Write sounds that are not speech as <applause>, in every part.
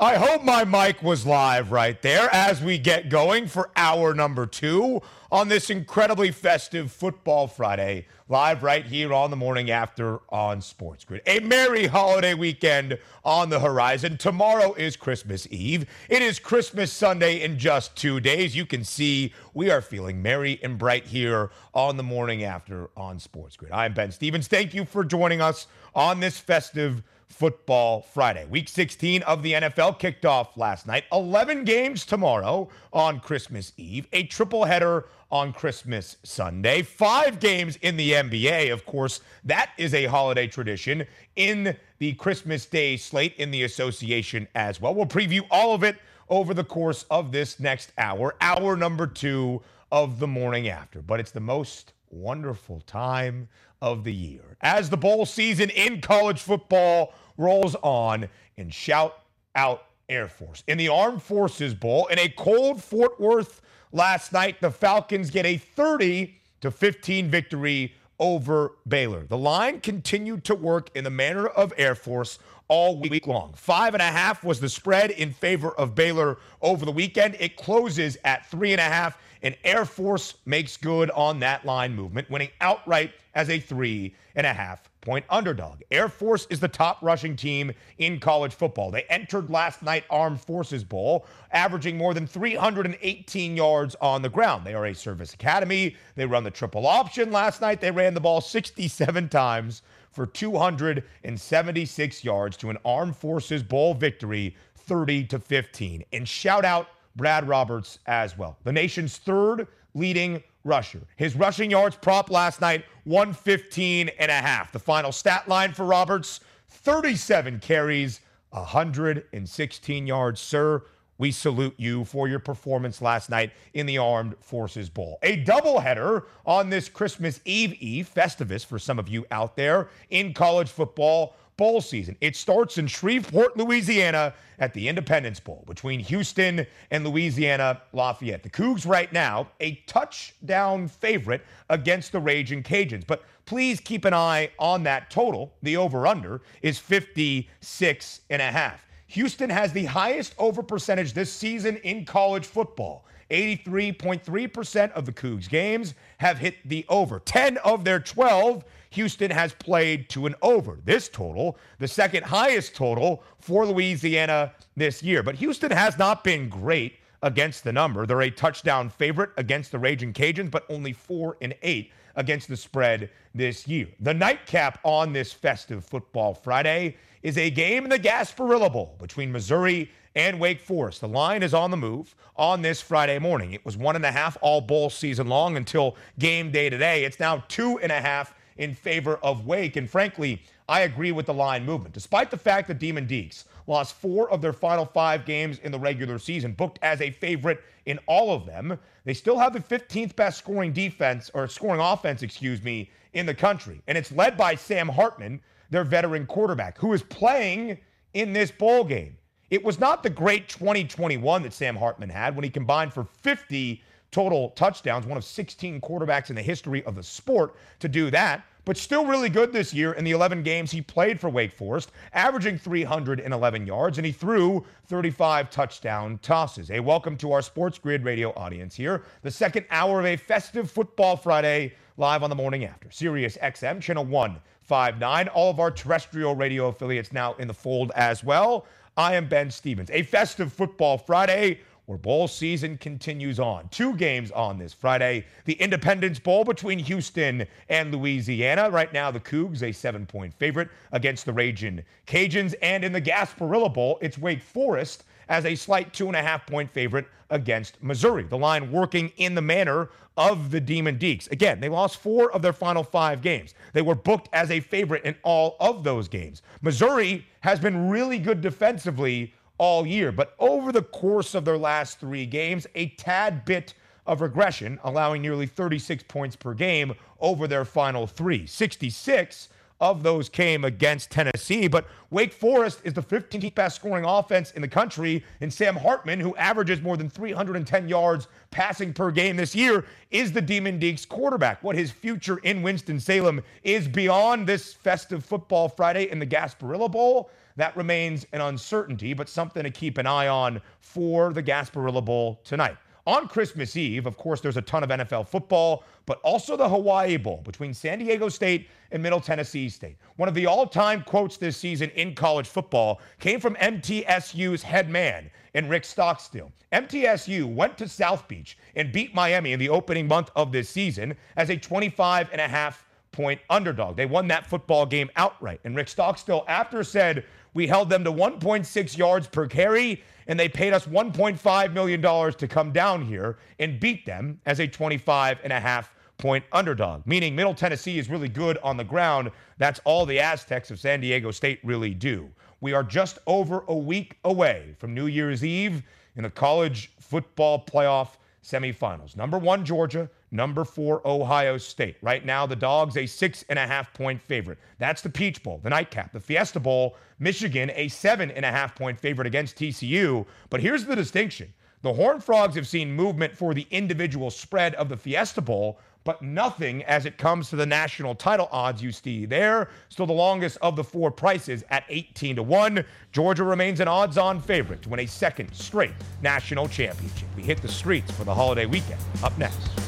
I hope my mic was live right there as we get going for hour number two on this incredibly festive Football Friday, live right here on the morning after on Sports Grid. A merry holiday weekend on the horizon. Tomorrow is Christmas Eve. It is Christmas Sunday in just two days. You can see we are feeling merry and bright here on the morning after on Sports Grid. I'm Ben Stevens. Thank you for joining us on this festive Football Friday. Week 16 of the NFL kicked off last night. 11 games tomorrow on Christmas Eve, a triple header on Christmas Sunday, five games in the NBA. Of course, that is a holiday tradition in the Christmas Day slate in the association as well. We'll preview all of it over the course of this next hour, hour number two of the morning after. But it's the most wonderful time of the year as the bowl season in college football rolls on and shout out Air Force. In the Armed Forces Bowl, in a cold Fort Worth last night, the Falcons get a 30 to 15 victory over Baylor. The line continued to work in the manner of Air Force all week long. Five and a half was the spread in favor of Baylor over the weekend. It closes at three and a half, and Air Force makes good on that line movement, winning outright as a three and a half point underdog. Air Force is the top rushing team in college football. They entered last night Armed Forces Bowl, averaging more than 318 yards on the ground. They are a service academy. They run the triple option. Last night they ran the ball 67 times for 276 yards to an Armed Forces Bowl victory, 30 to 15. And shout out Brad Roberts as well, the nation's third leading rusher. His rushing yards prop last night 115 and a half. The final stat line for Roberts 37 carries, 116 yards. Sir, we salute you for your performance last night in the Armed Forces Bowl. A doubleheader on this Christmas Eve Eve, Festivus for some of you out there in college football bowl season. It starts in Shreveport, Louisiana at the Independence Bowl between Houston and Louisiana Lafayette. The Cougs right now a touchdown favorite against the Raging Cajuns. But please keep an eye on that total. The over-under is 56 and a half. Houston has the highest over percentage this season in college football. 83.3% of the Cougs games have hit the over. 10 of their 12 Houston has played to an over. This total, the second highest total for Louisiana this year. But Houston has not been great against the number. They're a touchdown favorite against the Raging Cajuns, but only four and eight against the spread this year. The nightcap on this festive football Friday is a game in the Gasparilla Bowl between Missouri and Wake Forest. The line is on the move on this Friday morning. It was one and a half all bowl season long until game day today. It's now two and a half in favor of Wake. And frankly, I agree with the line movement. Despite the fact that Demon Deacs lost four of their final five games in the regular season, booked as a favorite in all of them, they still have the 15th best scoring defense or scoring offense, excuse me, in the country. And it's led by Sam Hartman, their veteran quarterback, who is playing in this bowl game. It was not the great 2021 that Sam Hartman had when he combined for 50 total touchdowns, one of 16 quarterbacks in the history of the sport to do that, but still really good this year in the 11 games he played for Wake Forest, averaging 311 yards, and he threw 35 touchdown tosses. A welcome to our Sports Grid radio audience here. The second hour of a festive football Friday live on the morning after. Sirius XM, channel 159. All of our terrestrial radio affiliates now in the fold as well. I am Ben Stevens. A festive football Friday where bowl season continues on. Two games on this Friday. The Independence Bowl between Houston and Louisiana. Right now, the Cougs, a seven point favorite against the Raging Cajuns. And in the Gasparilla Bowl, it's Wake Forest as a slight two and a half point favorite against Missouri. The line working in the manner of the Demon Deacs. Again, they lost four of their final five games. They were booked as a favorite in all of those games. Missouri has been really good defensively all year. But over the course of their last three games, a tad bit of regression, allowing nearly 36 points per game over their final three. 66 of those came against Tennessee. But Wake Forest is the 15th best scoring offense in the country. And Sam Hartman, who averages more than 310 yards passing per game this year, is the Demon Deacs quarterback. What his future in Winston-Salem is beyond this festive football Friday in the Gasparilla Bowl, that remains an uncertainty, but something to keep an eye on for the Gasparilla Bowl tonight. On Christmas Eve, of course, there's a ton of NFL football, but also the Hawaii Bowl between San Diego State and Middle Tennessee State. One of the all time quotes this season in college football came from MTSU's head man in Rick Stockstill. MTSU went to South Beach and beat Miami in the opening month of this season as a 25 and a half point underdog. They won that football game outright. And Rick Stockstill, after said, we held them to 1.6 yards per carry and they paid us $1.5 million to come down here and beat them as a 25 and a half point underdog, meaning Middle Tennessee is really good on the ground. That's all the Aztecs of San Diego State really do. We are just over a week away from New Year's Eve in the college football playoff semifinals. Number one, Georgia. Number four, Ohio State. Right now, the Dogs a six and a half point favorite. That's the Peach Bowl, the nightcap. The Fiesta Bowl, Michigan a seven and a half point favorite against TCU. But here's the distinction the Horned Frogs have seen movement for the individual spread of the Fiesta Bowl, but nothing as it comes to the national title odds you see there. Still the longest of the four prices at 18 to 1. Georgia remains an odds on favorite to win a second straight national championship. We hit the streets for the holiday weekend. Up next.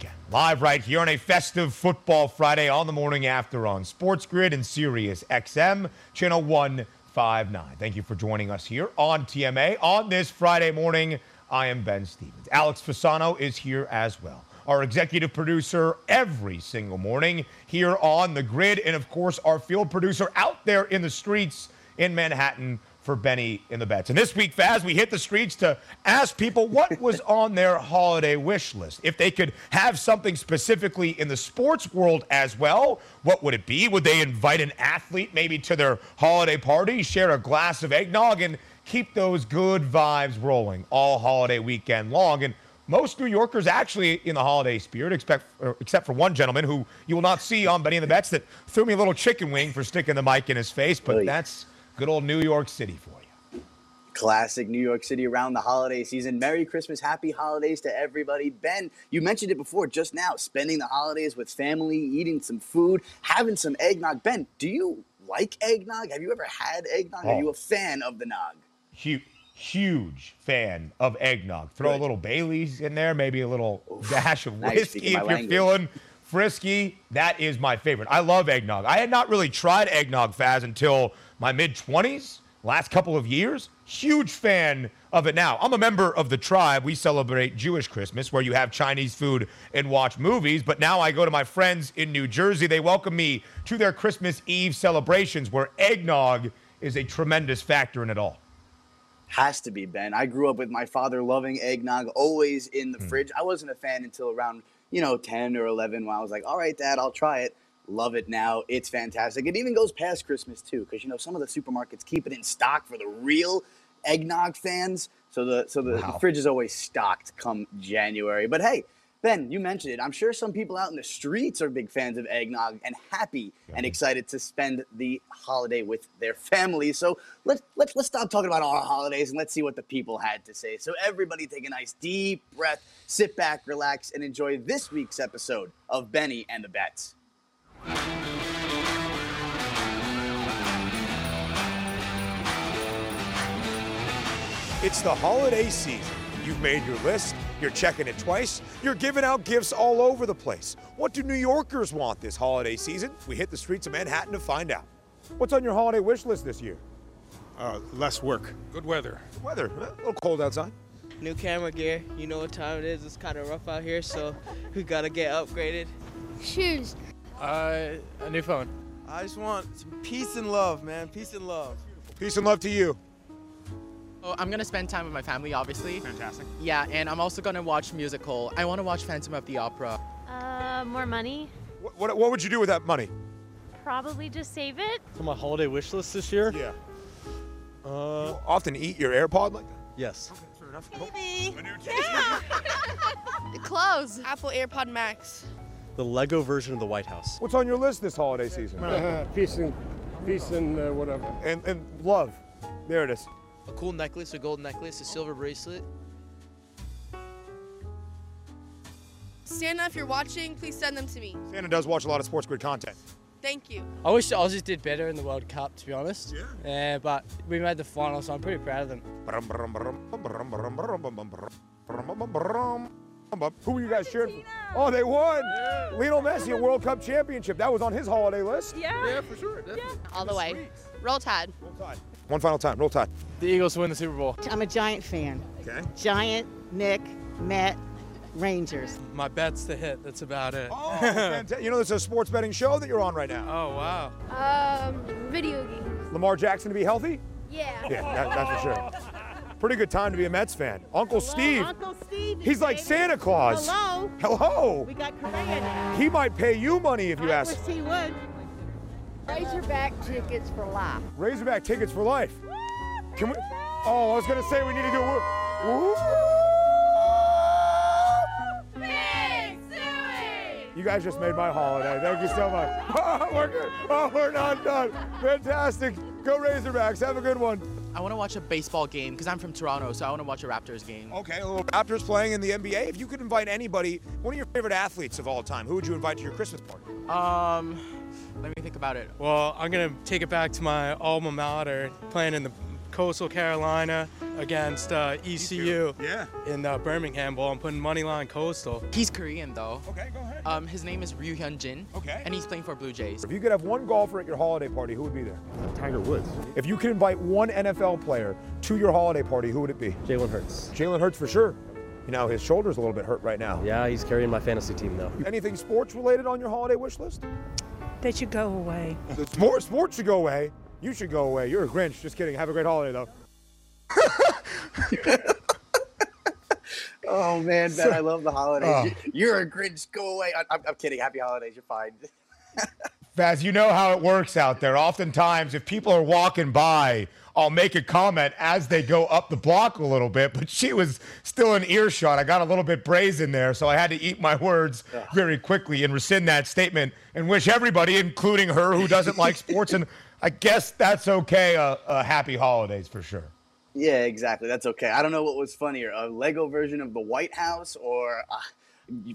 Live right here on a festive football Friday on the morning after on Sports Grid and Sirius XM, channel 159. Thank you for joining us here on TMA on this Friday morning. I am Ben Stevens. Alex Fasano is here as well. Our executive producer every single morning here on the grid. And of course, our field producer out there in the streets in Manhattan for Benny and the bets. And this week, Faz, we hit the streets to ask people what was <laughs> on their holiday wish list. If they could have something specifically in the sports world as well, what would it be? Would they invite an athlete maybe to their holiday party, share a glass of eggnog, and keep those good vibes rolling all holiday weekend long? And most New Yorkers actually in the holiday spirit, except, except for one gentleman who you will not see on Benny and the Bets that threw me a little chicken wing for sticking the mic in his face, but that's Good old New York City for you. Classic New York City around the holiday season. Merry Christmas, happy holidays to everybody. Ben, you mentioned it before just now, spending the holidays with family, eating some food, having some eggnog. Ben, do you like eggnog? Have you ever had eggnog? Oh. Are you a oh. fan of the nog? Huge, huge fan of eggnog. Throw Good. a little Bailey's in there, maybe a little Oof, dash of nice whiskey if you're language. feeling frisky. That is my favorite. I love eggnog. I had not really tried eggnog Faz until my mid 20s, last couple of years. Huge fan of it now. I'm a member of the tribe. We celebrate Jewish Christmas where you have Chinese food and watch movies. But now I go to my friends in New Jersey. They welcome me to their Christmas Eve celebrations where eggnog is a tremendous factor in it all. Has to be, Ben. I grew up with my father loving eggnog, always in the mm. fridge. I wasn't a fan until around, you know, 10 or 11 when I was like, all right, dad, I'll try it. Love it now. It's fantastic. It even goes past Christmas too, because you know some of the supermarkets keep it in stock for the real eggnog fans. So the so the, wow. the fridge is always stocked come January. But hey, Ben, you mentioned it. I'm sure some people out in the streets are big fans of eggnog and happy and excited to spend the holiday with their families. So let's let's let's stop talking about our holidays and let's see what the people had to say. So everybody take a nice deep breath, sit back, relax, and enjoy this week's episode of Benny and the Bets. It's the holiday season. You've made your list, you're checking it twice, you're giving out gifts all over the place. What do New Yorkers want this holiday season? We hit the streets of Manhattan to find out. What's on your holiday wish list this year? Uh, less work. Good weather. Good weather. A little cold outside. New camera gear. You know what time it is. It's kind of rough out here, so <laughs> we gotta get upgraded. Shoes. Uh, a new phone. I just want some peace and love, man. Peace and love. Peace and love to you. Oh, I'm gonna spend time with my family, obviously. Fantastic. Yeah, and I'm also gonna watch musical. I want to watch Phantom of the Opera. Uh, more money. What, what, what would you do with that money? Probably just save it. For my holiday wish list this year? Yeah. Uh, Often eat your AirPod like that? yes. Fair enough. <laughs> Clothes. Apple AirPod Max. The Lego version of the White House. What's on your list this holiday season? peace and peace and uh, whatever. and, and love. There it is. A cool necklace, a gold necklace, a silver bracelet. Santa, if you're watching, please send them to me. Santa does watch a lot of Sports Grid content. Thank you. I wish the Aussies did better in the World Cup, to be honest. Yeah. Uh, but we made the final, so I'm pretty proud of them. Who were you guys cheering for? Oh, they won! Lionel Messi, a World Cup championship. That was on his holiday list. Yeah. Yeah, for sure. Yeah. All the way. Roll Tide. Roll Tide. One final time. Roll Tide. The Eagles win the Super Bowl. I'm a Giant fan. Okay. Giant, Knick, Matt, Rangers. My bet's to hit. That's about it. Oh, <laughs> fantastic. You know, there's a sports betting show that you're on right now. Oh, wow. Um, video games. Lamar Jackson to be healthy? Yeah. Yeah, that, that's for sure. Pretty good time to be a Mets fan. Uncle Steve, Uncle Steve. he's like Santa Claus. Hello. Hello. We got Correa now. He might pay you money if you ask. I ask. wish he would. Razorback tickets for life. Razorback tickets for life. Can we? Oh, I was gonna say we need to do. A. Woo. You guys just made my holiday. Thank you so much. <laughs> Oh, we're good. Oh, we're not done. Fantastic. Go Razorbacks. Have a good one. I want to watch a baseball game because I'm from Toronto, so I want to watch a Raptors game. Okay, a little Raptors playing in the NBA. If you could invite anybody, one of your favorite athletes of all time, who would you invite to your Christmas party? Um, let me think about it. Well, I'm going to take it back to my alma mater, playing in the Coastal Carolina against uh, ECU Yeah. in uh, Birmingham Bowl. I'm putting money line Coastal. He's Korean though. Okay, go ahead. Um, his name is Ryu Hyun Jin. Okay. And he's playing for Blue Jays. If you could have one golfer at your holiday party, who would be there? Tiger Woods. If you could invite one NFL player to your holiday party, who would it be? Jalen Hurts. Jalen Hurts for sure. You know, his shoulder's a little bit hurt right now. Yeah, he's carrying my fantasy team though. Anything sports related on your holiday wish list? They should go away. Sports, sports should go away. You should go away. You're a Grinch. Just kidding. Have a great holiday, though. <laughs> Oh man, Ben, I love the holidays. Oh. You- You're a Grinch. Go away. I, I'm, I'm kidding. Happy holidays. You're fine. <laughs> Faz, you know how it works out there. Oftentimes, if people are walking by, I'll make a comment as they go up the block a little bit, but she was still in earshot. I got a little bit brazen there, so I had to eat my words very quickly and rescind that statement and wish everybody, including her who doesn't like sports, and I guess that's okay, uh, uh, happy holidays for sure. Yeah, exactly. That's okay. I don't know what was funnier, a Lego version of the White House or uh,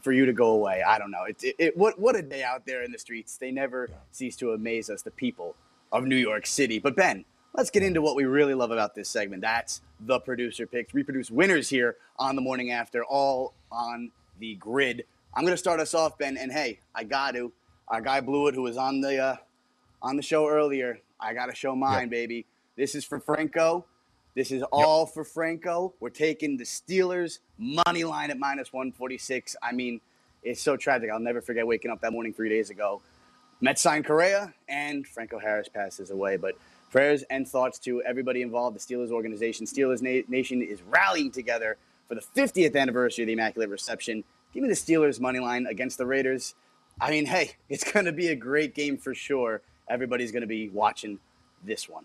for you to go away. I don't know. It, it, it what what a day out there in the streets. They never cease to amaze us, the people of New York City. But Ben, let's get into what we really love about this segment. That's the producer picks. We produce winners here on the morning after, all on the grid. I'm gonna start us off, Ben. And hey, I got to. Our guy Blewett, who was on the uh, on the show earlier, I got to show mine, baby. This is for Franco. This is all for Franco. We're taking the Steelers money line at minus 146. I mean, it's so tragic. I'll never forget waking up that morning three days ago. Mets signed Correa and Franco Harris passes away. But prayers and thoughts to everybody involved, the Steelers organization. Steelers Na- Nation is rallying together for the 50th anniversary of the Immaculate Reception. Give me the Steelers money line against the Raiders. I mean, hey, <laughs> it's going to be a great game for sure. Everybody's going to be watching this one.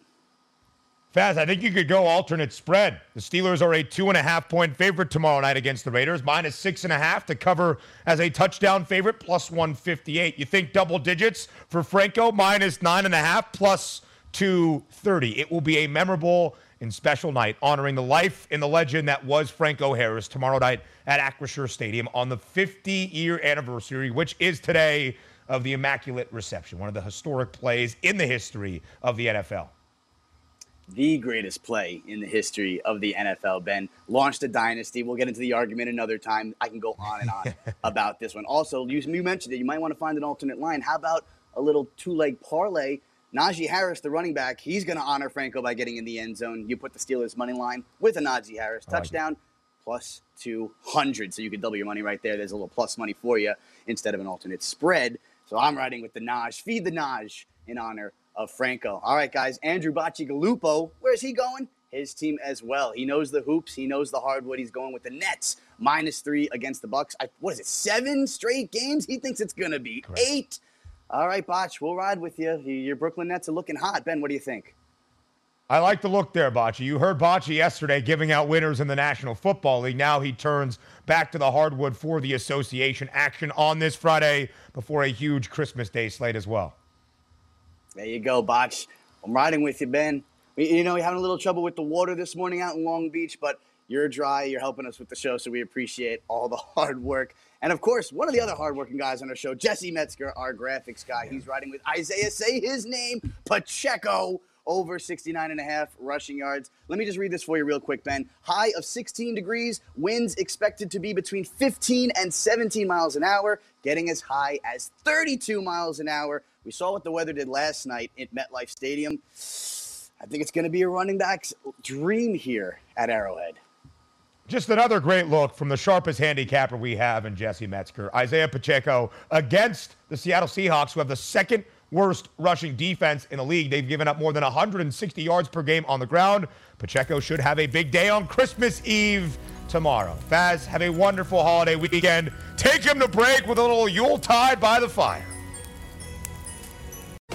Faz, I think you could go alternate spread. The Steelers are a two and a half point favorite tomorrow night against the Raiders, minus six and a half to cover as a touchdown favorite, plus 158. You think double digits for Franco, minus nine and a half, plus 230. It will be a memorable and special night honoring the life and the legend that was Franco Harris tomorrow night at Acrisure Stadium on the 50 year anniversary, which is today of the Immaculate Reception, one of the historic plays in the history of the NFL the greatest play in the history of the NFL, Ben. Launched a dynasty. We'll get into the argument another time. I can go on and on <laughs> about this one. Also, you, you mentioned it. You might want to find an alternate line. How about a little two leg parlay? Najee Harris, the running back, he's going to honor Franco by getting in the end zone. You put the Steelers money line with a Najee Harris I like it. touchdown plus 200. So you can double your money right there. There's a little plus money for you instead of an alternate spread. So I'm riding with the Naj. Feed the Naj in honor of Franco. All right, guys. Andrew Bocci Galupo, where's he going? His team as well. He knows the hoops. He knows the hardwood. He's going with the Nets minus three against the Bucks. I, what is it? Seven straight games. He thinks it's gonna be Correct. eight. All right, Botch, we'll ride with you. Your Brooklyn Nets are looking hot. Ben, what do you think? I like the look there, Bocce. You heard Bocce yesterday giving out winners in the National Football League. Now he turns back to the hardwood for the association action on this Friday before a huge Christmas Day slate as well. There you go, Botch. I'm riding with you, Ben. You know, you're having a little trouble with the water this morning out in Long Beach, but you're dry. You're helping us with the show, so we appreciate all the <laughs> hard work. And of course, one of the other hardworking guys on our show, Jesse Metzger, our graphics guy. He's riding with Isaiah. Say his name, Pacheco over 69 and a half rushing yards. Let me just read this for you real quick, Ben. High of 16 degrees, winds expected to be between 15 and 17 miles an hour, getting as high as 32 miles an hour. We saw what the weather did last night at MetLife Stadium. I think it's going to be a running back's dream here at Arrowhead. Just another great look from the sharpest handicapper we have in Jesse Metzger. Isaiah Pacheco against the Seattle Seahawks, who have the second worst rushing defense in the league. They've given up more than 160 yards per game on the ground. Pacheco should have a big day on Christmas Eve tomorrow. Faz, have a wonderful holiday weekend. Take him to break with a little Yuletide by the fire.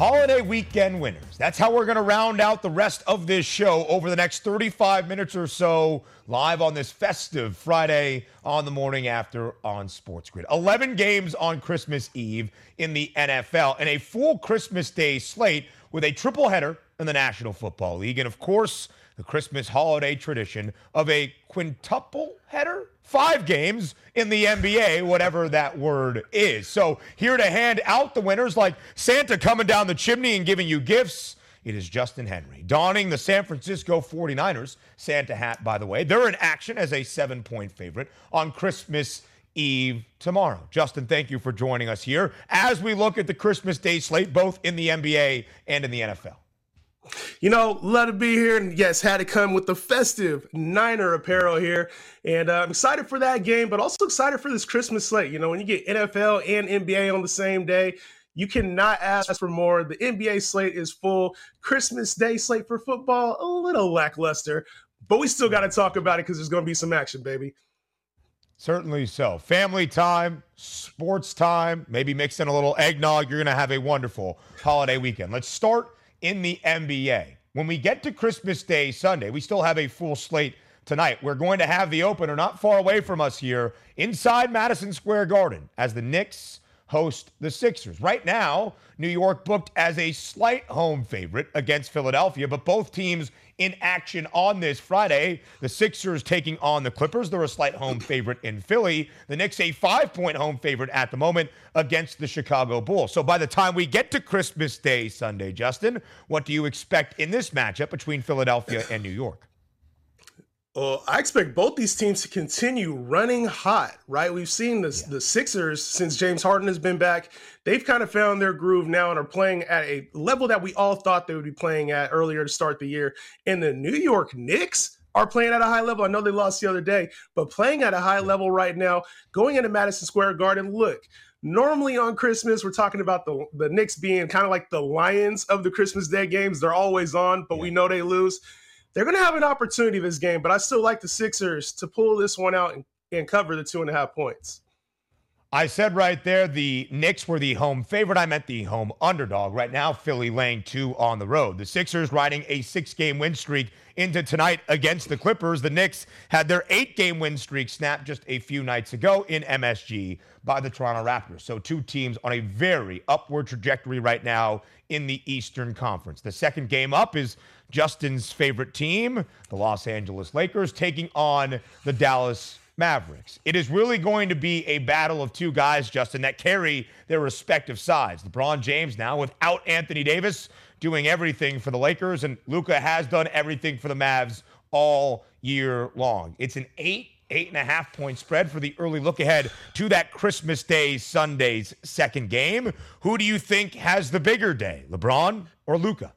holiday weekend winners. That's how we're going to round out the rest of this show over the next 35 minutes or so, live on this festive Friday on the morning after on Sports Grid. 11 games on Christmas Eve in the NFL and a full Christmas Day slate with a triple header in the National Football League. And of course, the Christmas holiday tradition of a quintuple header five games in the NBA, whatever that word is. So here to hand out the winners, like Santa coming down the chimney and giving you gifts. It is Justin Henry, donning the San Francisco 49ers Santa hat, by the way. They're in action as a seven point favorite on Christmas Eve tomorrow. Justin, thank you for joining us here as we look at the Christmas Day slate, both in the NBA and in the NFL. You know, let it be here. And yes, had to come with the festive Niner apparel here. And uh, I'm excited for that game, but also excited for this Christmas slate. You know, when you get NFL and NBA on the same day, you cannot ask for more. The NBA slate is full. Christmas Day slate for football, a little lackluster, but we still got to talk about it because there's going to be some action, baby. Certainly so. Family time, sports time, maybe mix in a little eggnog. You're going to have a wonderful holiday weekend. Let's start in the NBA. When we get to Christmas Day Sunday, we still have a full slate tonight. We're going to have the opener not far away from us here inside Madison Square Garden as the Knicks host the Sixers. Right now, New York booked as a slight home favorite against Philadelphia, but both teams in action on this Friday. The Sixers taking on the Clippers. They're a slight home favorite in Philly. The Knicks a five point home favorite at the moment against the Chicago Bulls. So by the time we get to Christmas Day Sunday, Justin, what do you expect in this matchup between Philadelphia and New York? Well, I expect both these teams to continue running hot, right? We've seen the, yeah. the Sixers since James Harden has been back. They've kind of found their groove now and are playing at a level that we all thought they would be playing at earlier to start the year. And the New York Knicks are playing at a high level. I know they lost the other day, but playing at a high level right now, going into Madison Square Garden. Look, normally on Christmas, we're talking about the, the Knicks being kind of like the Lions of the Christmas Day games. They're always on, but yeah. we know they lose they're going to have an opportunity this game, but I still like the Sixers to pull this one out and, and cover the two and a half points. I said right there the Knicks were the home favorite. I meant the home underdog. Right now, Philly laying two on the road. The Sixers riding a six game win streak into tonight against the Clippers. The Knicks had their eight game win streak snapped just a few nights ago in MSG by the Toronto Raptors. So, two teams on a very upward trajectory right now in the Eastern Conference. The second game up is Justin's favorite team, the Los Angeles Lakers, taking on the Dallas Mavericks. It is really going to be a battle of two guys, Justin, that carry their respective sides. LeBron James now without Anthony Davis doing everything for the Lakers, and Luka has done everything for the Mavs all year long. It's an eight, eight and a half point spread for the early look ahead to that Christmas Day, Sunday's second game. Who do you think has the bigger day, LeBron or Luka?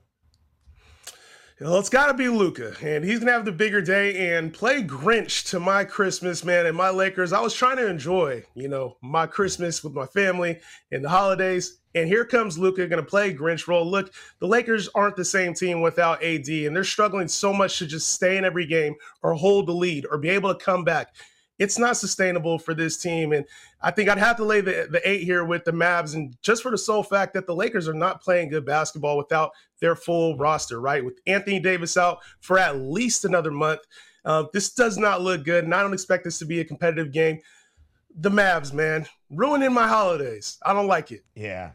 Well, it's got to be Luka, and he's gonna have the bigger day and play Grinch to my Christmas, man, and my Lakers. I was trying to enjoy, you know, my Christmas with my family and the holidays, and here comes Luka gonna play Grinch role. Look, the Lakers aren't the same team without AD, and they're struggling so much to just stay in every game or hold the lead or be able to come back it's not sustainable for this team. And I think I'd have to lay the, the eight here with the Mavs. And just for the sole fact that the Lakers are not playing good basketball without their full roster, right? With Anthony Davis out for at least another month. Uh, this does not look good. And I don't expect this to be a competitive game. The Mavs, man, ruining my holidays. I don't like it. Yeah.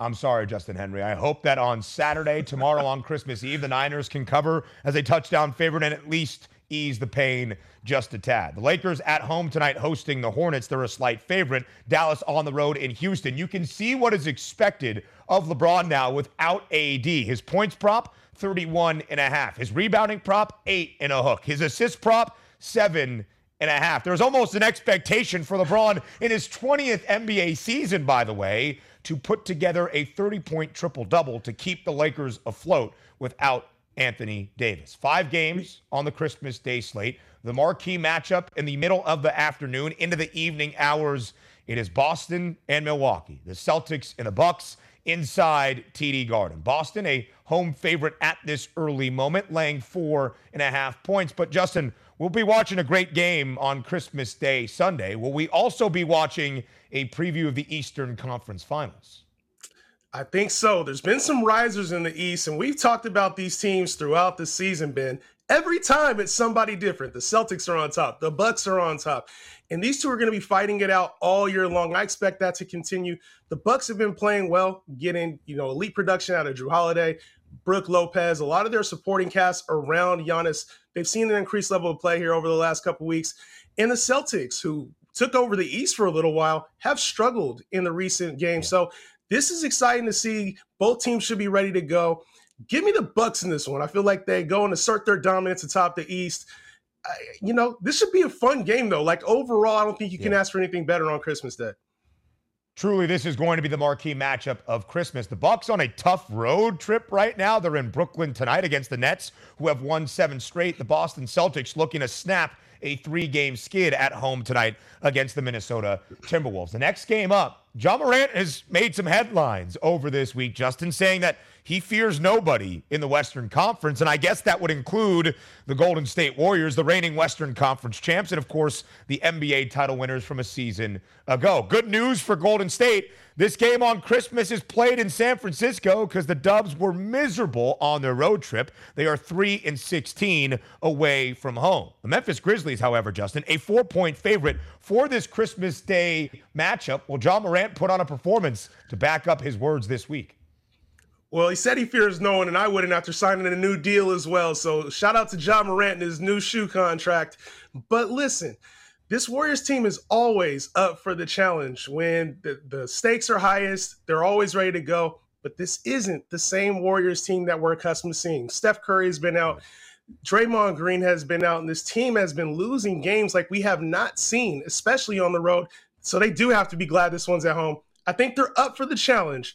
I'm sorry, Justin Henry. I hope that on Saturday, tomorrow <laughs> on Christmas Eve, the Niners can cover as a touchdown favorite and at least ease the pain just a tad. The Lakers at home tonight hosting the Hornets. They're a slight favorite. Dallas on the road in Houston. You can see what is expected of LeBron now without AD. His points prop, 31 and a half. His rebounding prop, eight and a hook. His assist prop, seven and a half. There's almost an expectation for LeBron in his 20th NBA season, by the way, to put together a 30 point triple double to keep the Lakers afloat without Anthony Davis. Five games on the Christmas Day slate. The marquee matchup in the middle of the afternoon into the evening hours. It is Boston and Milwaukee. The Celtics and the Bucks inside TD Garden. Boston, a home favorite at this early moment, laying four and a half points. But Justin, we'll be watching a great game on Christmas Day Sunday. Will we also be watching a preview of the Eastern Conference Finals? I think so. There's been some risers in the East, and we've talked about these teams throughout the season, Ben. Every time it's somebody different. The Celtics are on top, the Bucks are on top, and these two are going to be fighting it out all year long. I expect that to continue. The Bucks have been playing well, getting you know elite production out of Jrue Holiday, Brook Lopez, a lot of their supporting cast around Giannis. They've seen an increased level of play here over the last couple weeks, and the Celtics, who took over the East for a little while, have struggled in the recent games. So this is exciting to see. Both teams should be ready to go. Give me the Bucks in this one. I feel like they go and assert their dominance atop the East. I, you know, this should be a fun game though. Like overall, I don't think you can yeah. ask for anything better on Christmas Day. Truly, this is going to be the marquee matchup of Christmas. The Bucks on a tough road trip right now. They're in Brooklyn tonight against the Nets, who have won seven straight. The Boston Celtics looking to snap a three-game skid at home tonight against the Minnesota Timberwolves. The next game up, Ja Morant has made some headlines over this week, Justin, saying that he fears nobody in the Western Conference. And I guess that would include the Golden State Warriors, the reigning Western Conference champs, and of course, the NBA title winners from a season ago. Good news for Golden State. This game on Christmas is played in San Francisco because the Dubs were miserable on their road trip. They are 3 and 16 away from home. The Memphis Grizzlies, however, Justin, a four point favorite for this Christmas Day matchup. Will Ja Morant put on a performance to back up his words this week? Well, he said he fears no one, and I wouldn't after signing a new deal as well. So shout out to Ja Morant and his new shoe contract. But listen, this Warriors team is always up for the challenge. When the, the stakes are highest, they're always ready to go. But this isn't the same Warriors team that we're accustomed to seeing. Steph Curry's been out. Draymond Green has been out, and this team has been losing games like we have not seen, especially on the road. So they do have to be glad this one's at home. I think they're up for the challenge.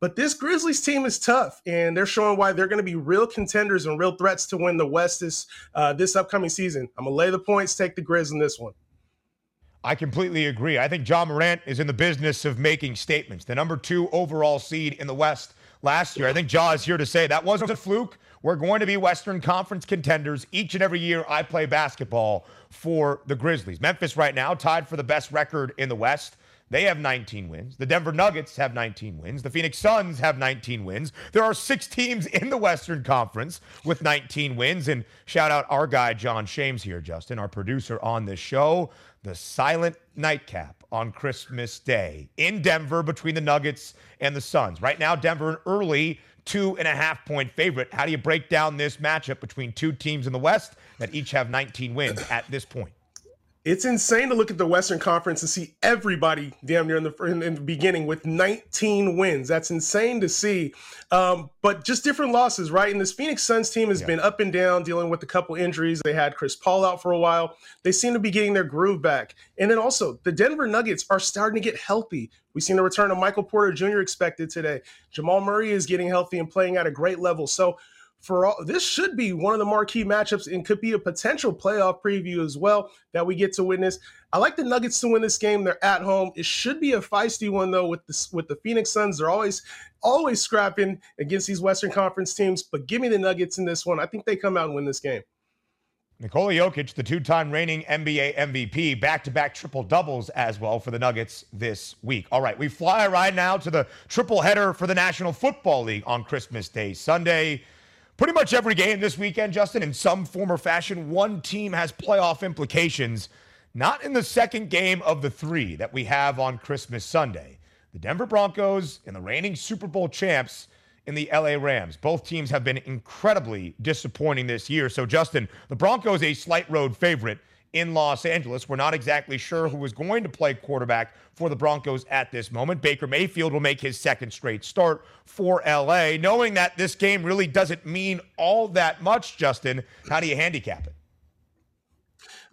But this Grizzlies team is tough, and they're showing why they're going to be real contenders and real threats to win the West this uh, this upcoming season. I'm gonna lay the points, take the Grizz in this one. I completely agree. I think Ja Morant is in the business of making statements. The number two overall seed in the West last year. I think Ja is here to say that wasn't a fluke. We're going to be Western Conference contenders each and every year I play basketball for the Grizzlies. Memphis right now tied for the best record in the West. They have 19 wins. The Denver Nuggets have 19 wins. The Phoenix Suns have 19 wins. There are six teams in the Western Conference with 19 wins. And shout out our guy, John Shames here, Justin, our producer on this show. The silent nightcap on Christmas Day in Denver between the Nuggets and the Suns. Right now, Denver an early two and a half point favorite. How do you break down this matchup between two teams in the West that each have 19 wins at this point? It's insane to look at the Western Conference and see everybody damn near in the, in, in the beginning with 19 wins. That's insane to see. Um, but just different losses, right? And this Phoenix Suns team has yeah. been up and down, dealing with a couple injuries. They had Chris Paul out for a while. They seem to be getting their groove back. And then also, the Denver Nuggets are starting to get healthy. We've seen the return of Michael Porter Jr. expected today. Jamal Murray is getting healthy and playing at a great level. So for all this should be one of the marquee matchups and could be a potential playoff preview as well that we get to witness. I like the Nuggets to win this game. They're at home. It should be a feisty one though with the with the Phoenix Suns. They're always always scrapping against these Western Conference teams, but give me the Nuggets in this one. I think they come out and win this game. Nikola Jokic, the two-time reigning NBA MVP, back-to-back triple doubles as well for the Nuggets this week. All right, we fly right now to the triple header for the National Football League on Christmas Day Sunday. Pretty much every game this weekend, Justin, in some form or fashion, one team has playoff implications. Not in the second game of the three that we have on Christmas Sunday. The Denver Broncos and the reigning Super Bowl champs in the LA Rams. Both teams have been incredibly disappointing this year. So, Justin, the Broncos a slight road favorite in Los Angeles. We're not exactly sure who is going to play quarterback for the Broncos at this moment. Baker Mayfield will make his second straight start for LA. Knowing that this game really doesn't mean all that much, Justin, how do you handicap it?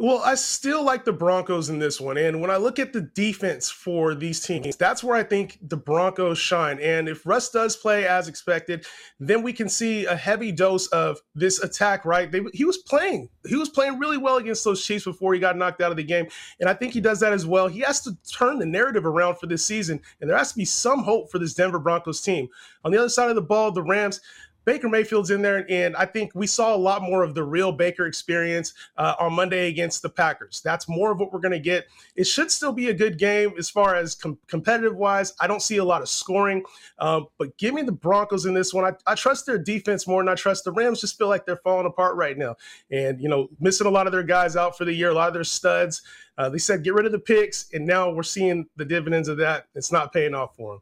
Well, I still like the Broncos in this one. And when I look at the defense for these teams, that's where I think the Broncos shine. And if Russ does play as expected, then we can see a heavy dose of this attack, right? They, he was playing. He was playing really well against those Chiefs before he got knocked out of the game. And I think he does that as well. He has to turn the narrative around for this season. And there has to be some hope for this Denver Broncos team. On the other side of the ball, the Rams, Baker Mayfield's in there, and I think we saw a lot more of the real Baker experience uh, on Monday against the Packers. That's more of what we're going to get. It should still be a good game as far as com- competitive wise. I don't see a lot of scoring, um, but give me the Broncos in this one. I, I, trust their defense more than I trust the Rams. Just feel like they're falling apart right now, and you know, missing a lot of their guys out for the year, a lot of their studs. Uh, they said get rid of the picks, and now we're seeing the dividends of that. It's not paying off for them.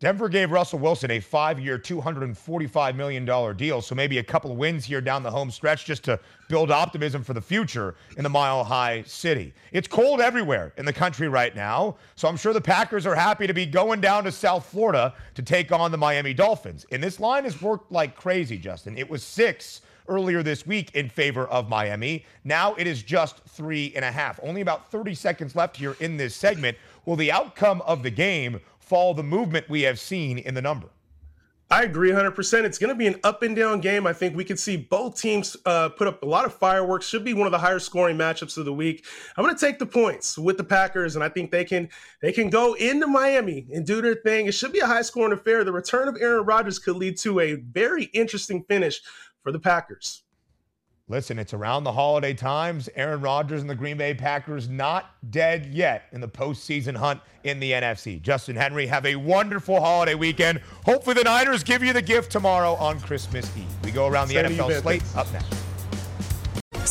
Denver gave Russell Wilson a five year, $245 million deal. So maybe a couple of wins here down the home stretch just to build optimism for the future in the mile high city. It's cold everywhere in the country right now. So I'm sure the Packers are happy to be going down to South Florida to take on the Miami Dolphins. And this line has worked like crazy, Justin. It was six earlier this week in favor of Miami. Now it is just three and a half. Only about 30 seconds left here in this segment. Will the outcome of the game follow the movement we have seen in the number. I agree 100%. It's going to be an up and down game. I think we could see both teams uh, put up a lot of fireworks. Should be one of the higher scoring matchups of the week. I'm going to take the points with the Packers, and I think they can they can go into Miami and do their thing. It should be a high scoring affair. The return of Aaron Rodgers could lead to a very interesting finish for the Packers. Listen, it's around the holiday times. Aaron Rodgers and the Green Bay Packers not dead yet in the postseason hunt in the NFC. Justin Henry, have a wonderful holiday weekend. Hopefully, the Niners give you the gift tomorrow on Christmas Eve. We go around the Same NFL slate up next.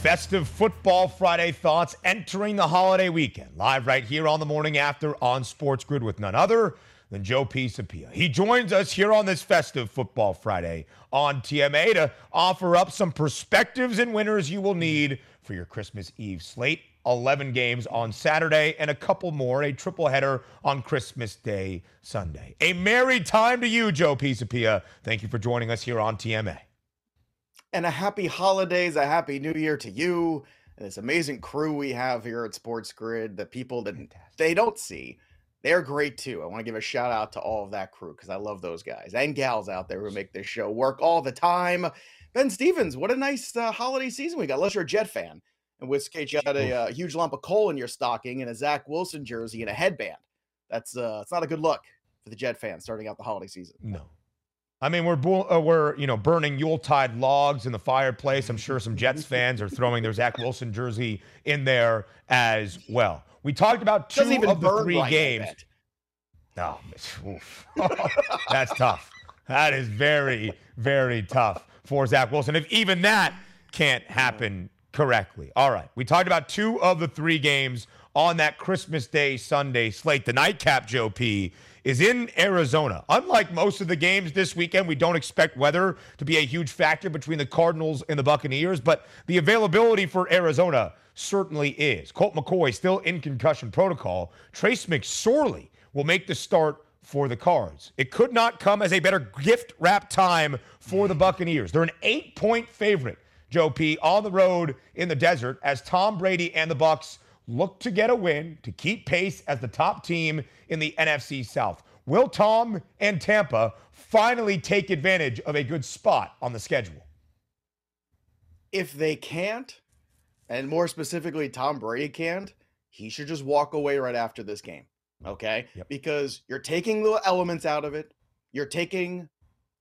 festive football Friday thoughts entering the holiday weekend. Live right here on the morning after on Sports Grid with none other than Joe Pisapia. He joins us here on this festive football Friday on TMA to offer up some perspectives and winners you will need for your Christmas Eve slate. 11 games on Saturday and a couple more, a triple header on Christmas Day Sunday. A merry time to you, Joe Pisapia. Thank you for joining us here on TMA and a happy holidays, a happy new year to you and this amazing crew we have here at Sports Grid, the people that they don't see. They're great too. I want to give a shout out to all of that crew because I love those guys and gals out there who make this show work all the time. Ben Stevens, what a nice uh, holiday season we got. Unless you're a Jet fan, in which case you got a, a, uh, huge lump of coal in your stocking and a Zach Wilson jersey and a headband. That's uh, it's not a good look for the Jet fans starting out the holiday season. No, I mean, we're uh, we're you know burning Yuletide logs in the fireplace. I'm sure some Jets fans are throwing their Zach Wilson jersey in there as well. We talked about two of the three right, games. No, oof. <laughs> that's tough. That is very, very tough for Zach Wilson. If even that can't happen correctly. All right. We talked about two of the three games on that Christmas Day Sunday slate. The nightcap, Joe P, is in Arizona. Unlike most of the games this weekend, we don't expect weather to be a huge factor between the Cardinals and the Buccaneers, but the availability for Arizona certainly is. Colt McCoy still in concussion protocol. Trace McSorley will make the start for the Cards. It could not come as a better gift wrap time for the Buccaneers. They're an eight point favorite, Joe P, on the road in the desert as Tom Brady and the Bucs look to get a win to keep pace as the top team in the NFC South. Will Tom and Tampa finally take advantage of a good spot on the schedule? If they can't, and more specifically, Tom Brady can't, he should just walk away right after this game. Okay. Yep. Because you're taking the elements out of it. You're taking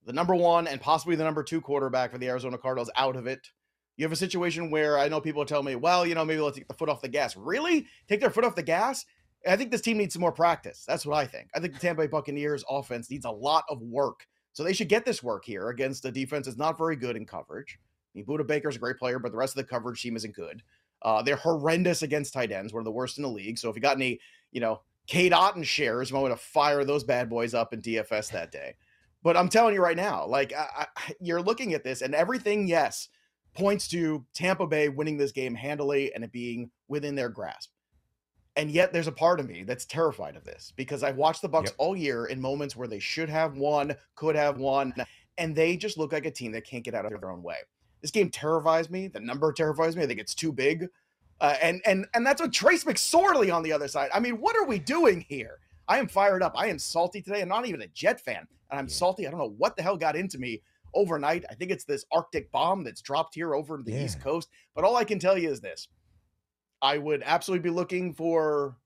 the number one and possibly the number two quarterback for the Arizona Cardinals out of it. You have a situation where I know people tell me, well, you know, maybe let's take the foot off the gas. Really? Take their foot off the gas? I think this team needs some more practice. That's what I think. I think the Tampa Bay Buccaneers offense needs a lot of work. So they should get this work here against a defense that's not very good in coverage. I mean, Budda Baker's a great player, but the rest of the coverage team isn't good. Uh, they're horrendous against tight ends, one of the worst in the league. So if you got any, you know, Cade Otton shares, you might want to fire those bad boys up in DFS that day. But I'm telling you right now, like I, I, you're looking at this, and everything, yes, points to Tampa Bay winning this game handily and it being within their grasp. And yet there's a part of me that's terrified of this because I've watched the Bucs Yep. all year in moments where they should have won, could have won, and they just look like a team that can't get out of their own way. This game terrifies me. The number terrifies me. I think it's too big. Uh, and and and that's what Trace McSorley on the other side. I mean, what are we doing here? I am fired up. I am salty today. I'm not even a Jet fan, and I'm salty. I don't know what the hell got into me overnight. I think it's this Arctic bomb that's dropped here over the East Coast. But all I can tell you is this: I would absolutely be looking for,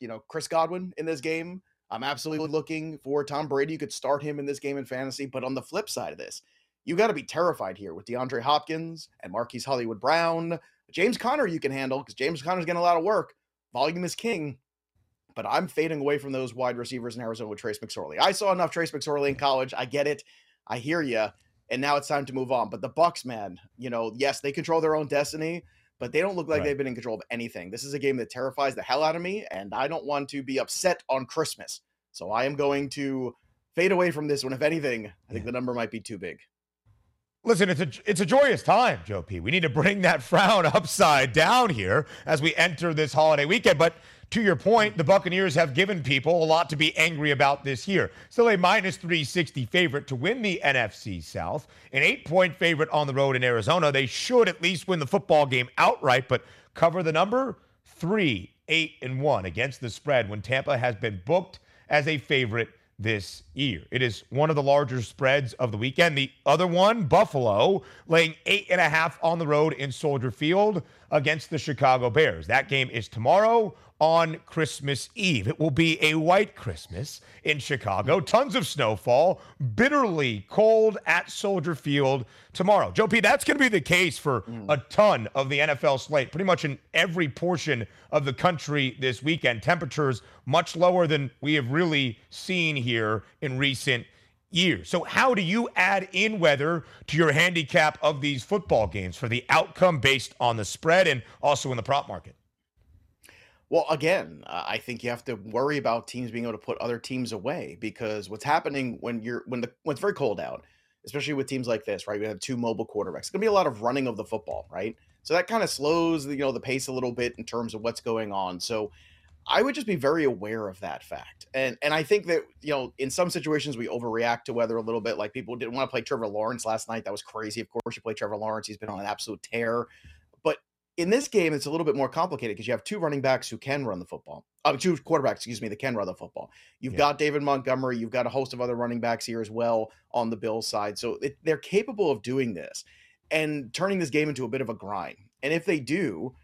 you know, Chris Godwin in this game. I'm absolutely looking for Tom Brady. You could start him in this game in fantasy. But on the flip side of this, you got to be terrified here with DeAndre Hopkins and Marquise Hollywood Brown. James Conner, you can handle because James Conner's getting a lot of work. Volume is king. But I'm fading away from those wide receivers in Arizona with Trace McSorley. I saw enough Trace McSorley in college. I get it. I hear you. And now it's time to move on. But the Bucs, man, you know, yes, they control their own destiny, but they don't look like Right. they've been in control of anything. This is a game that terrifies the hell out of me, and I don't want to be upset on Christmas. So I am going to fade away from this one. If anything, I think the number might be too big. Listen, it's a it's a joyous time, Joe P. We need to bring that <laughs> frown upside down here as we enter this holiday weekend. But to your point, the Buccaneers have given people a lot to be angry about this year. Still a minus 360 favorite to win the NFC South, an eight point favorite on the road in Arizona. They should at least win the football game outright, but cover the number three, eight, and one against the spread when Tampa has been booked as a favorite this year. It is one of the larger spreads of the weekend. The other one, Buffalo, laying eight and a half on the road in Soldier Field against the Chicago Bears. That game is tomorrow on Christmas Eve. It will be a white Christmas in Chicago. Tons of snowfall, bitterly cold at Soldier Field tomorrow. Joe P, that's going to be the case for a ton of the NFL slate, pretty much in every portion of the country this weekend. Temperatures much lower than we have really seen here in recent So, how do you add in weather to your handicap of these football games for the outcome based on the spread and also in the prop market? Well, again, uh, I think you have to worry about teams being able to put other teams away because what's happening when you're when the when it's very cold out, especially with teams like this, right? We have two mobile quarterbacks. It's gonna be a lot of running of the football, right? So that kind of slows the, you know the pace a little bit in terms of what's going on. So I would just be very aware of that fact. And and I think that, you know, in some situations we overreact to weather a little bit. Like people didn't want to play Trevor Lawrence last night. That was crazy. Of course, you play Trevor Lawrence. He's been on an absolute tear. But in this game, it's a little bit more complicated because you have two running backs who can run the football. Uh, two quarterbacks, excuse me, that can run the football. You've Yeah. got David Montgomery. You've got a host of other running backs here as well on the Bills side. So it, they're capable of doing this and turning this game into a bit of a grind. And if they do,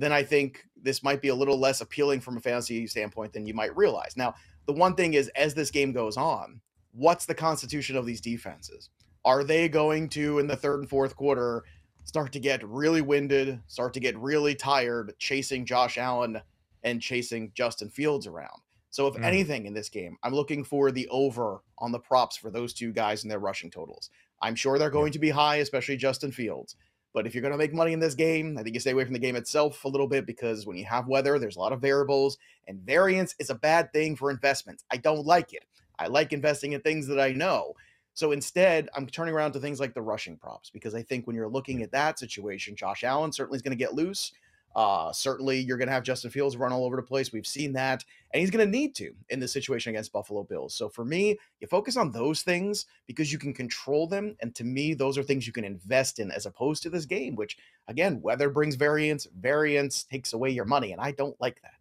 then I think this might be a little less appealing from a fantasy standpoint than you might realize. Now, the one thing is, as this game goes on, what's the constitution of these defenses? Are they going to, in the third and fourth quarter, start to get really winded, start to get really tired chasing Josh Allen and chasing Justin Fields around? So, if Mm. anything in this game, I'm looking for the over on the props for those two guys and their rushing totals. I'm sure they're going to be high, especially Justin Fields. But if you're going to make money in this game, I think you stay away from the game itself a little bit because when you have weather, there's a lot of variables, and variance is a bad thing for investments. I don't like it. I like investing in things that I know. So instead, I'm turning around to things like the rushing props because I think when you're looking at that situation, Josh Allen certainly is going to get loose. Uh, certainly, you're going to have Justin Fields run all over the place. We've seen that, and he's going to need to in this situation against Buffalo Bills. So for me, you focus on those things because you can control them, and to me, those are things you can invest in as opposed to this game, which again, weather brings variance. Variance takes away your money, and I don't like that.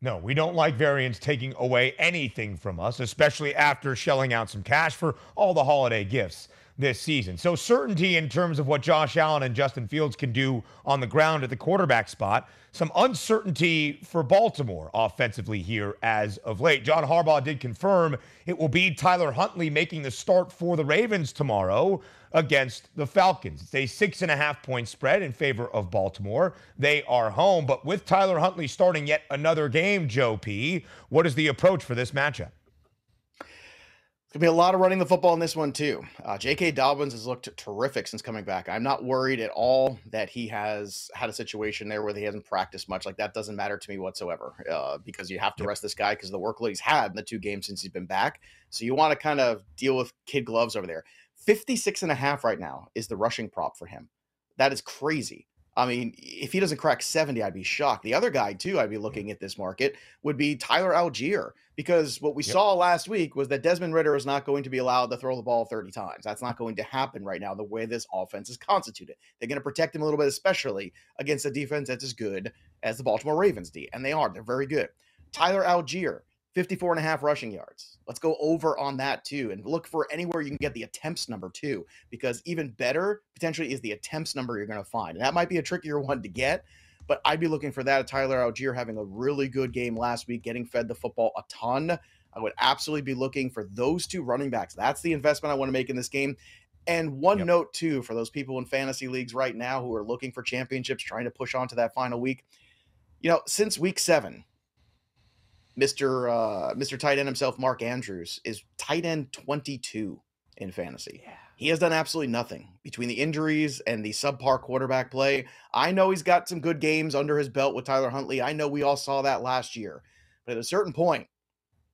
No, we don't like variants taking away anything from us, especially after shelling out some cash for all the holiday gifts this season. So, certainty in terms of what Josh Allen and Justin Fields can do on the ground at the quarterback spot. Some uncertainty for Baltimore offensively here as of late. John Harbaugh did confirm it will be Tyler Huntley making the start for the Ravens tomorrow against the Falcons. It's a six and a half point spread in favor of Baltimore. They are home, but with Tyler Huntley starting yet another game, Joe P., what is the approach for this matchup? It's gonna be a lot of running the football in this one too. Uh, J.K. Dobbins has looked terrific since coming back. I'm not worried at all that he has had a situation there where he hasn't practiced much. Like that doesn't matter to me whatsoever uh, because you have to rest this guy because of the workload he's had in the two games since he's been back. So you want to kind of deal with kid gloves over there. 56 and a half right now is the rushing prop for him. That is crazy. I mean, if he doesn't crack 70, I'd be shocked. The other guy, too, I'd be hmm. looking at this market would be Tyler Allgeier, because what we Yep. saw last week was that Desmond Ridder is not going to be allowed to throw the ball 30 times. That's not going to happen right now, the way this offense is constituted. They're going to protect him a little bit, especially against a defense that's as good as the Baltimore Ravens D. And they are, they're very good. Tyler Allgeier, 54 and a half rushing yards. Let's go over on that too and look for anywhere you can get the attempts number too, because even better potentially is the attempts number you're going to find. And that might be a trickier one to get, but I'd be looking for that. Tyler Allgeier having a really good game last week, getting fed the football a ton. I would absolutely be looking for those two running backs. That's the investment I want to make in this game. And one note too for those people in fantasy leagues right now who are looking for championships, trying to push on to that final week. You know, since week seven, Mr. Uh, Mr. Tight End himself, Mark Andrews, is tight end 22 in fantasy. He has done absolutely nothing between the injuries and the subpar quarterback play. I know he's got some good games under his belt with Tyler Huntley. I know we all saw that last year. But at a certain point,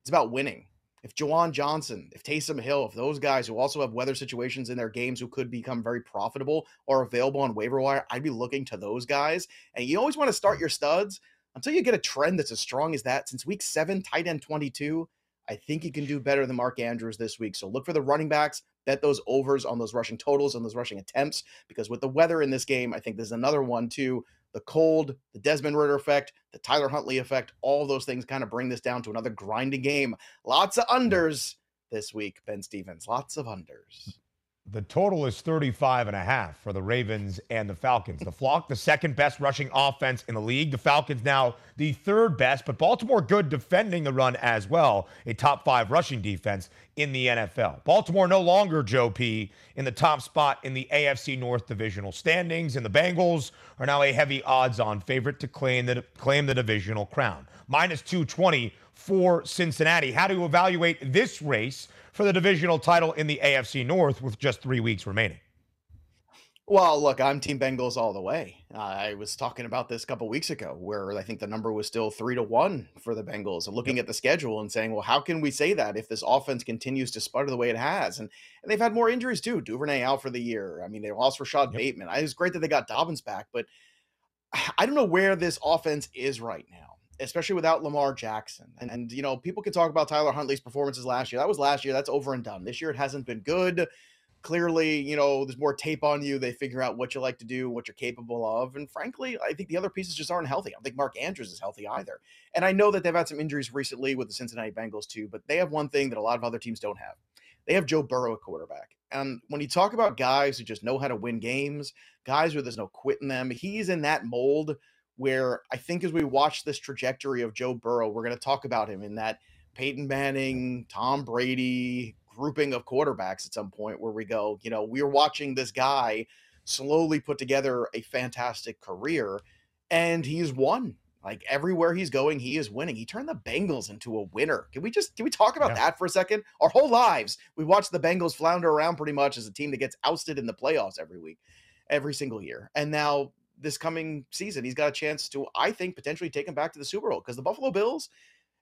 it's about winning. If Juwan Johnson, if Taysom Hill, if those guys who also have weather situations in their games who could become very profitable are available on waiver wire, I'd be looking to those guys. And you always want to start your studs until you get a trend that's as strong as that. Since week seven, tight end 22, I think you can do better than Mark Andrews this week. So look for the running backs, bet those overs on those rushing totals and those rushing attempts, because with the weather in this game, I think there's another one too. The cold, the Desmond Ridder effect, the Tyler Huntley effect, all those things kind of bring this down to another grinding game. Lots of unders this week, Ben Stevens. Lots of unders. The total is 35 and a half for the Ravens and the Falcons. The Flock, the second best rushing offense in the league. The Falcons now the third best, but Baltimore good defending the run as well. A top five rushing defense in the NFL. Baltimore no longer, Joe P, in the top spot in the AFC North divisional standings, and the Bengals are now a heavy odds on favorite to claim the, claim the divisional crown. Minus 220 for Cincinnati. How to evaluate this race for the divisional title in the AFC North with just three weeks remaining? Well, look, I'm Team Bengals all the way. I was talking about this a couple weeks ago, where I think the number was still three to one for the Bengals, and looking at the schedule and saying, "Well, how can we say that if this offense continues to sputter the way it has?" And and they've had more injuries too. Duvernay out for the year. I mean, they lost Rashad Bateman. I, it's great that they got Dobbins back, but <sighs> I don't know where this offense is right now, especially without Lamar Jackson. And, and you know, people can talk about Tyler Huntley's performances last year. That was last year. That's over and done. This year, it hasn't been good. Clearly, you know, there's more tape on you. They figure out what you like to do, what you're capable of. And frankly, I think the other pieces just aren't healthy. I don't think Mark Andrews is healthy either. And I know that they've had some injuries recently with the Cincinnati Bengals too, but they have one thing that a lot of other teams don't have. They have Joe Burrow at quarterback. And when you talk about guys who just know how to win games, guys where there's no quit in them, he's in that mold where I think as we watch this trajectory of Joe Burrow, we're going to talk about him in that Peyton Manning, Tom Brady grouping of quarterbacks at some point where we go, you know, we're watching this guy slowly put together a fantastic career and he's won Like everywhere he's going, he is winning. He turned the Bengals into a winner. Can we just can we talk about Yeah. that for a second? Our whole lives, we watched the Bengals flounder around pretty much as a team that gets ousted in the playoffs every week, every single year. And now this coming season, he's got a chance to, I think, potentially take him back to the Super Bowl because the Buffalo Bills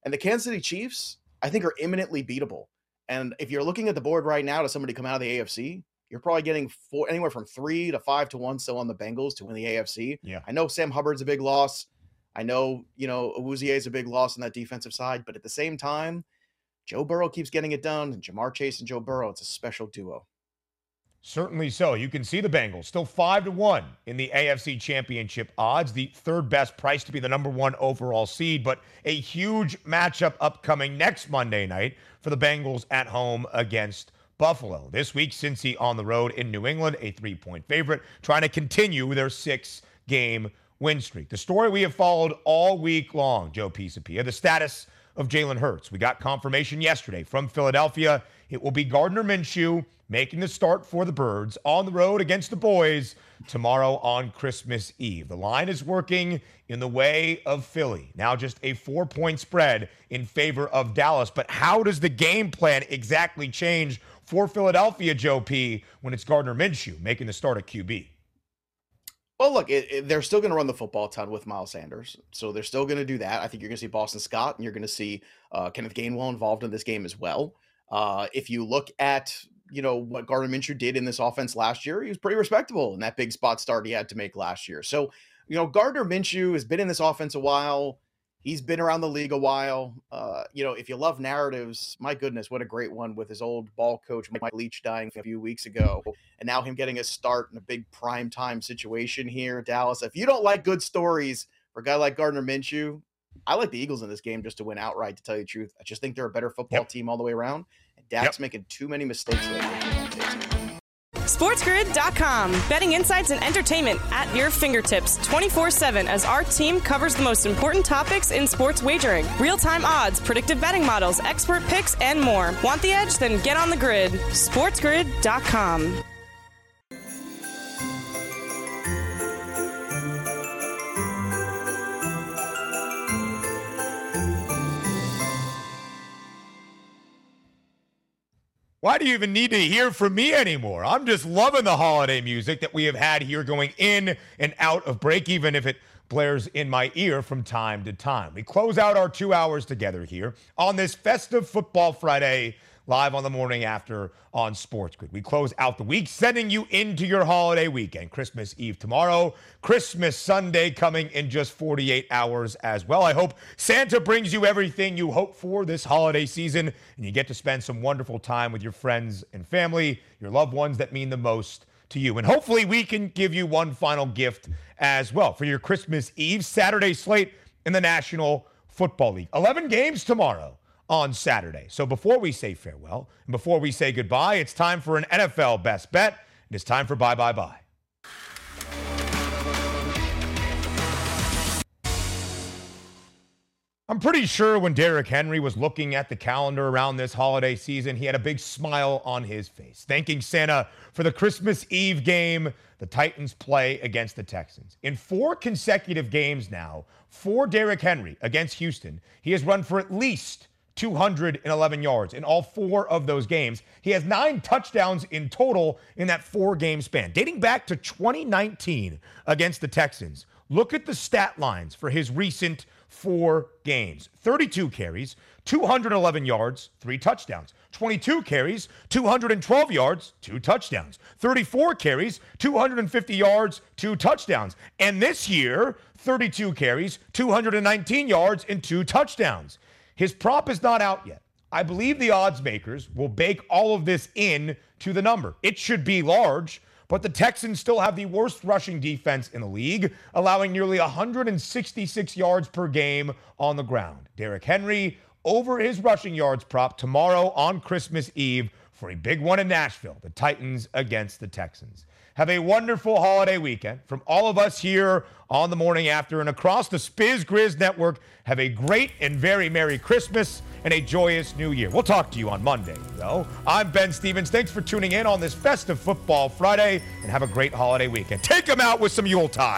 and the Kansas City Chiefs, I think, are imminently beatable. And if you're looking at the board right now to somebody come out of the AFC, you're probably getting four, anywhere from three to five to one still on the Bengals to win the AFC. Yeah. I know Sam Hubbard's a big loss. I know, you know, Awuzie is a big loss on that defensive side, but at the same time, Joe Burrow keeps getting it done, and Ja'Marr Chase and Joe Burrow, it's a special duo. Certainly so. You can see the Bengals still five to one in the AFC Championship odds, the third best price to be the number one overall seed, but a huge matchup upcoming next Monday night for the Bengals at home against Buffalo. This week, Cincy on the road in New England, a three-point favorite, trying to continue their six-game win streak. The story we have followed all week long, Joe Pisapia, the status of Jalen Hurts. We got confirmation yesterday from Philadelphia. It will be Gardner Minshew making the start for the Birds on the road against the boys tomorrow on Christmas Eve. The line is working in the way of Philly. Now just a four point spread in favor of Dallas. But how does the game plan exactly change for Philadelphia, Joe P., when it's Gardner Minshew making the start at QB? Well, look, it, it- they're still going to run the football ton with Miles Sanders, so they're still going to do that. I think you're going to see Boston Scott, and you're going to see uh, Kenneth Gainwell involved in this game as well. Uh, if you look at you know what Gardner Minshew did in this offense last year, he was pretty respectable in that big spot start he had to make last year. So you know Gardner Minshew has been in this offense a while. He's been around the league a while. Uh, you know, if you love narratives, my goodness, what a great one with his old ball coach Mike Leach dying a few weeks ago, and now him getting a start in a big prime time situation here, Dallas. If you don't like good stories for a guy like Gardner Minshew, I like the Eagles in this game just to win outright. To tell you the truth, I just think they're a better football team all the way around. And Dak's making too many mistakes lately. SportsGrid.com. Betting insights and entertainment at your fingertips 24 7 as our team covers the most important topics in sports wagering real time odds, predictive betting models, expert picks, and more. Want the edge? Then get on the grid. SportsGrid.com. Why do you even need to hear from me anymore? I'm just loving the holiday music that we have had here going in and out of break, even if it blares in my ear from time to time. We close out our two hours together here on this festive football Friday, live on the morning after on Sports Grid. We close out the week, sending you into your holiday weekend. Christmas Eve tomorrow, Christmas Sunday coming in just 48 hours as well. I hope Santa brings you everything you hope for this holiday season and you get to spend some wonderful time with your friends and family, your loved ones that mean the most to you. And hopefully we can give you one final gift as well for your Christmas Eve Saturday slate in the National Football League. 11 games tomorrow on Saturday. So before we say farewell and before we say goodbye, it's time for an NFL best bet. It is time for bye bye bye. I'm pretty sure when Derrick Henry was looking at the calendar around this holiday season, he had a big smile on his face, thanking Santa for the Christmas Eve game the Titans play against the Texans. In four consecutive games now, for Derrick Henry against Houston, he has run for at least 211 yards in all four of those games. He has nine touchdowns in total in that four game span, dating back to 2019 against the Texans. Look at the stat lines for his recent four games 32 carries, 211 yards, three touchdowns. 22 carries, 212 yards, two touchdowns. 34 carries, 250 yards, two touchdowns. And this year, 32 carries, 219 yards, and two touchdowns. His prop is not out yet. I believe the odds makers will bake all of this in to the number. It should be large, but the Texans still have the worst rushing defense in the league, allowing nearly 166 yards per game on the ground. Derrick Henry over his rushing yards prop tomorrow on Christmas Eve for a big one in Nashville, the Titans against the Texans. Have a wonderful holiday weekend from all of us here on the morning after and across the Spiz Grizz network. Have a great and very Merry Christmas and a joyous New Year. We'll talk to you on Monday, though. I'm Ben Stevens. Thanks for tuning in on this festive football Friday and have a great holiday weekend. Take them out with some Yuletide.